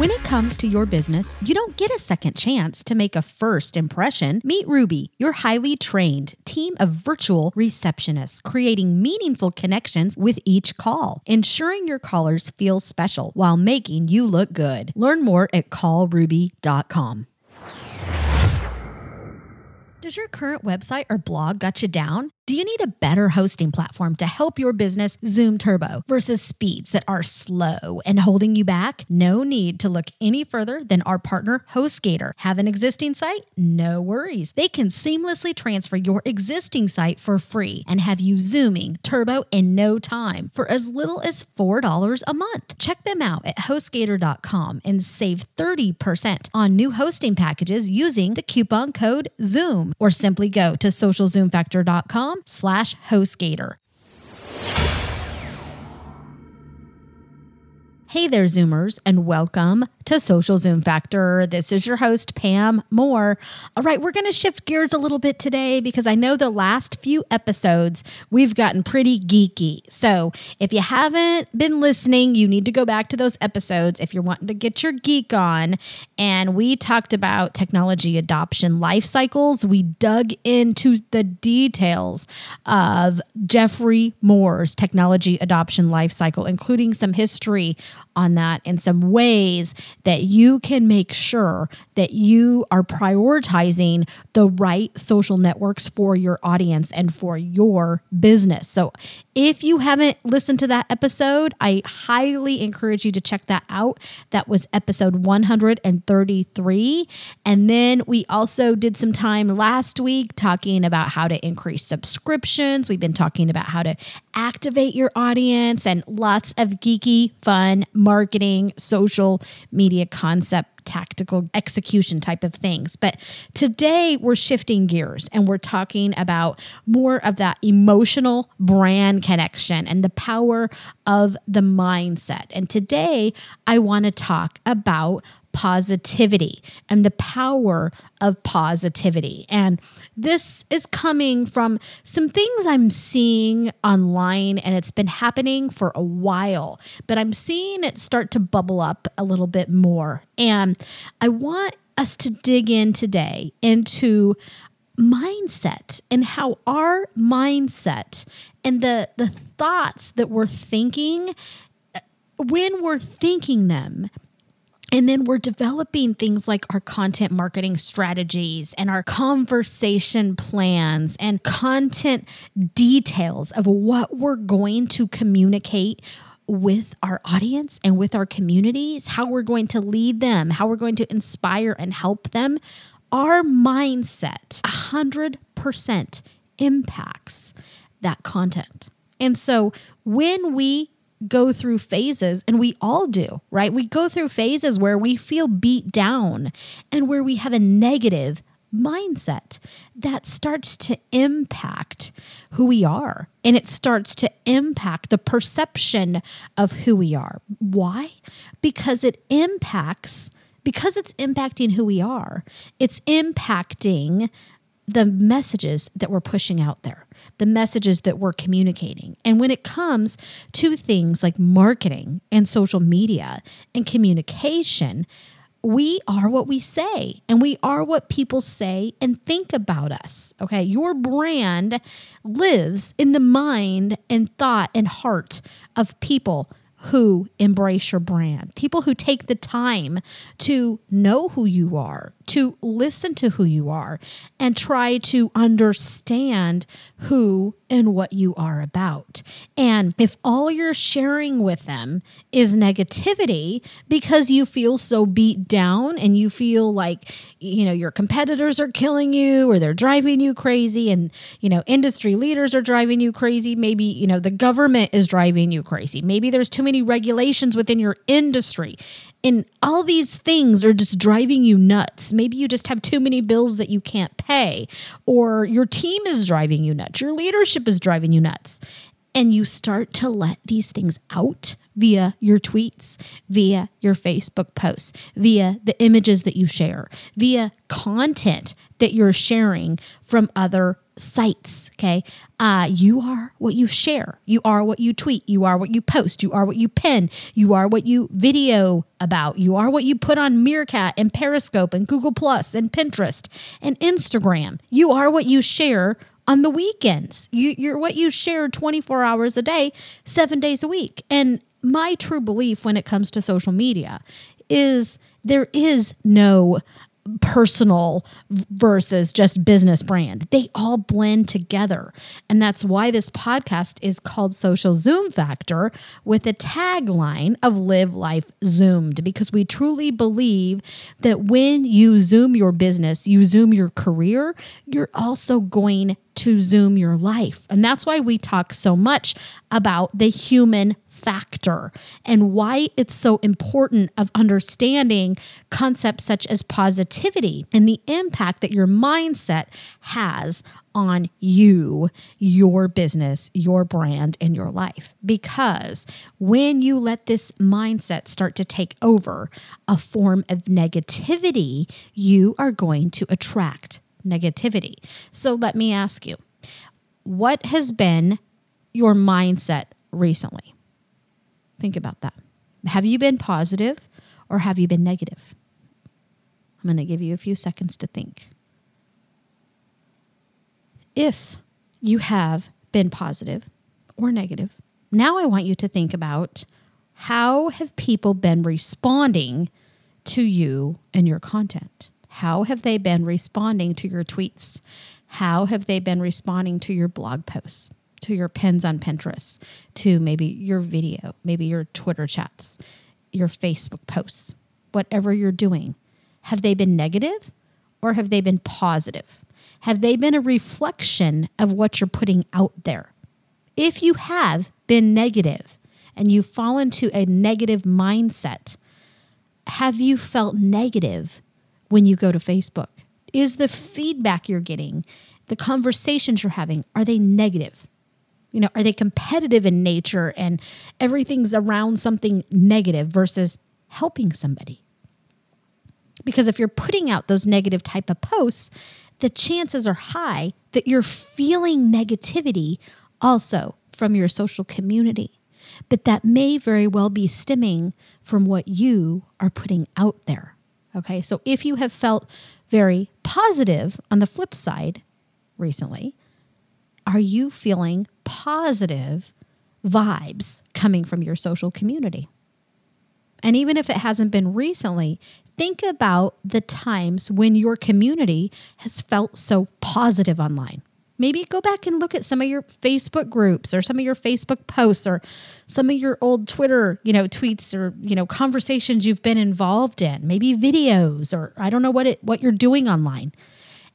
When it comes to your business, you don't get a second chance to make a first impression. Meet Ruby, your highly trained team of virtual receptionists, creating meaningful connections with each call, ensuring your callers feel special while making you look good. Learn more at callruby.com. Does your current website or blog got you down? Do you need a better hosting platform to help your business zoom turbo versus speeds that are slow and holding you back? No need to look any further than our partner HostGator. Have an existing site? No worries. They can seamlessly transfer your existing site for free and have you zooming turbo in no time for as little as $4 a month. Check them out at hostgator.com and save 30% on new hosting packages using the coupon code ZOOM or simply go to socialzoomfactor.com slash HostGator. Hey there, Zoomers, and welcome to Social Zoom Factor. This is your host, Pam Moore. All right, we're going to shift gears a little bit today because I know the last few episodes we've gotten pretty geeky. So if you haven't been listening, you need to go back to those episodes if you're wanting to get your geek on. And we talked about technology adoption life cycles. We dug into the details of Geoffrey Moore's technology adoption life cycle, including some history on that and some ways that you can make sure that you are prioritizing the right social networks for your audience and for your business. So, if you haven't listened to that episode, I highly encourage you to check that out. That was episode 133. And then we also did some time last week talking about how to increase subscriptions. We've been talking about how to activate your audience and lots of geeky, fun marketing, social media concept tactical execution type of things. But today we're shifting gears and we're talking about more of that emotional brand connection and the power of the mindset. And today I want to talk about positivity and the power of positivity. And this is coming from some things I'm seeing online, and it's been happening for a while, but I'm seeing it start to bubble up a little bit more. And I want us to dig in today into mindset and how our mindset and the the thoughts that we're thinking uh, when we're thinking them and then we're developing things like our content marketing strategies and our conversation plans and content details of what we're going to communicate with our audience and with our communities, how we're going to lead them, how we're going to inspire and help them. Our mindset 100% impacts that content. And so when we go through phases, and we all do, right? We go through phases where we feel beat down and where we have a negative mindset that starts to impact who we are and it starts to impact the perception of who we are. Why? Because it impacts, because it's impacting who we are, it's impacting the messages that we're pushing out there the messages that we're communicating. And when it comes to things like marketing and social media and communication, we are what we say and we are what people say and think about us. Okay. Your brand lives in the mind and thought and heart of people who embrace your brand, people who take the time to know who you are, to listen to who you are, and try to understand who and what you are about. And if all you're sharing with them is negativity because you feel so beat down and you feel like, you know, your competitors are killing you or they're driving you crazy and, you know, industry leaders are driving you crazy, maybe, you know, the government is driving you crazy. Maybe there's too many regulations within your industry and all these things are just driving you nuts. Maybe you just have too many bills that you can't pay, or your team is driving you nuts, your leadership is driving you nuts. And you start to let these things out via your tweets, via your Facebook posts, via the images that you share, via content that you're sharing from other sites. Okay. Uh, you are what you share. You are what you tweet. You are what you post. You are what you pin. You are what you video about. You are what you put on Meerkat and Periscope and Google Plus and Pinterest and Instagram. You are what you share on the weekends. You, you're what you share 24 hours a day, seven days a week. And my true belief when it comes to social media is there is no personal versus just business brand. They all blend together. And that's why this podcast is called Social Zoom Factor with a tagline of Live Life Zoomed, because we truly believe that when you Zoom your business, you Zoom your career, you're also going to Zoom your life. And that's why we talk so much about the human factor and why it's so important of understanding concepts such as positivity and the impact that your mindset has on you, your business, your brand, and your life. Because when you let this mindset start to take over a form of negativity, you are going to attract negativity. So let me ask you what has been your mindset recently? Think about that. Have you been positive or have you been negative? I'm going to give you a few seconds to think. If you have been positive or negative, now I want you to think about how have people been responding to you and your content? How have they been responding to your tweets? How have they been responding to your blog posts, to your pins on Pinterest, to maybe your video, maybe your Twitter chats, your Facebook posts, whatever you're doing? Have they been negative or have they been positive? Have they been a reflection of what you're putting out there? If you have been negative and you fall into a negative mindset, have you felt negative when you go to Facebook? Is the feedback you're getting, the conversations you're having, are they negative? You know, are they competitive in nature and everything's around something negative versus helping somebody? Because if you're putting out those negative type of posts, the chances are high that you're feeling negativity also from your social community. But that may very well be stemming from what you are putting out there. Okay, so if you have felt very positive on the flip side recently, are you feeling positive vibes coming from your social community? And even if it hasn't been recently, think about the times when your community has felt so positive online maybe go back and look at some of your Facebook groups or some of your Facebook posts or some of your old Twitter, you know, tweets or, you know, conversations you've been involved in, maybe videos or I don't know what it what you're doing online.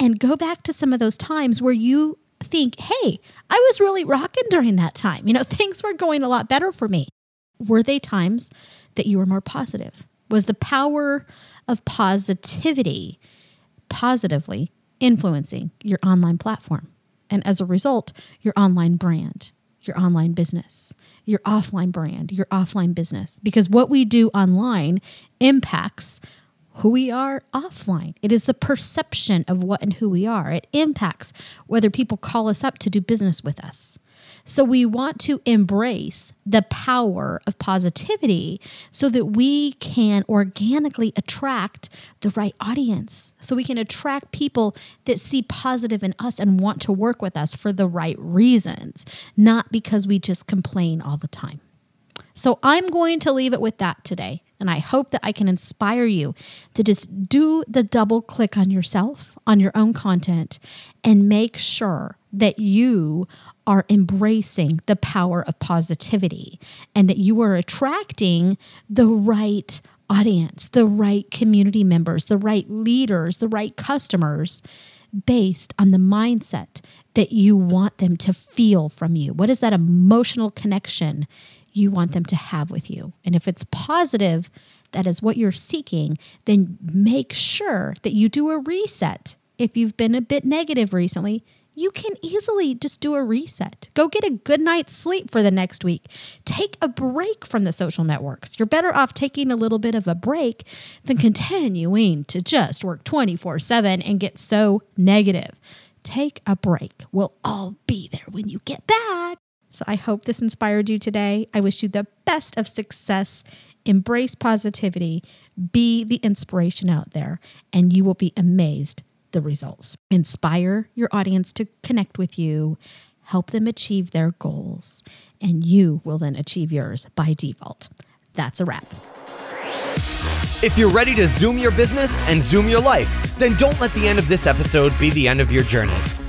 And go back to some of those times where you think, "Hey, I was really rocking during that time. You know, things were going a lot better for me." Were they times that you were more positive? Was the power of positivity positively influencing your online platform? And as a result, your online brand, your online business, your offline brand, your offline business. Because what we do online impacts who we are offline. It is the perception of what and who we are. It impacts whether people call us up to do business with us. So we want to embrace the power of positivity so that we can organically attract the right audience. So we can attract people that see positive in us and want to work with us for the right reasons, not because we just complain all the time. So I'm going to leave it with that today. And I hope that I can inspire you to just do the double click on yourself, on your own content, and make sure that you are embracing the power of positivity and that you are attracting the right audience, the right community members, the right leaders, the right customers based on the mindset that you want them to feel from you. What is that emotional connection you want them to have with you? And if it's positive, that is what you're seeking, then make sure that you do a reset. If you've been a bit negative recently, you can easily just do a reset. Go get a good night's sleep for the next week. Take a break from the social networks. You're better off taking a little bit of a break than continuing to just work 24 7 and get so negative. Take a break. We'll all be there when you get back. So I hope this inspired you today. I wish you the best of success. Embrace positivity, be the inspiration out there, and you will be amazed the results. Inspire your audience to connect with you, help them achieve their goals, and you will then achieve yours by default. That's a wrap. If you're ready to zoom your business and zoom your life, then don't let the end of this episode be the end of your journey.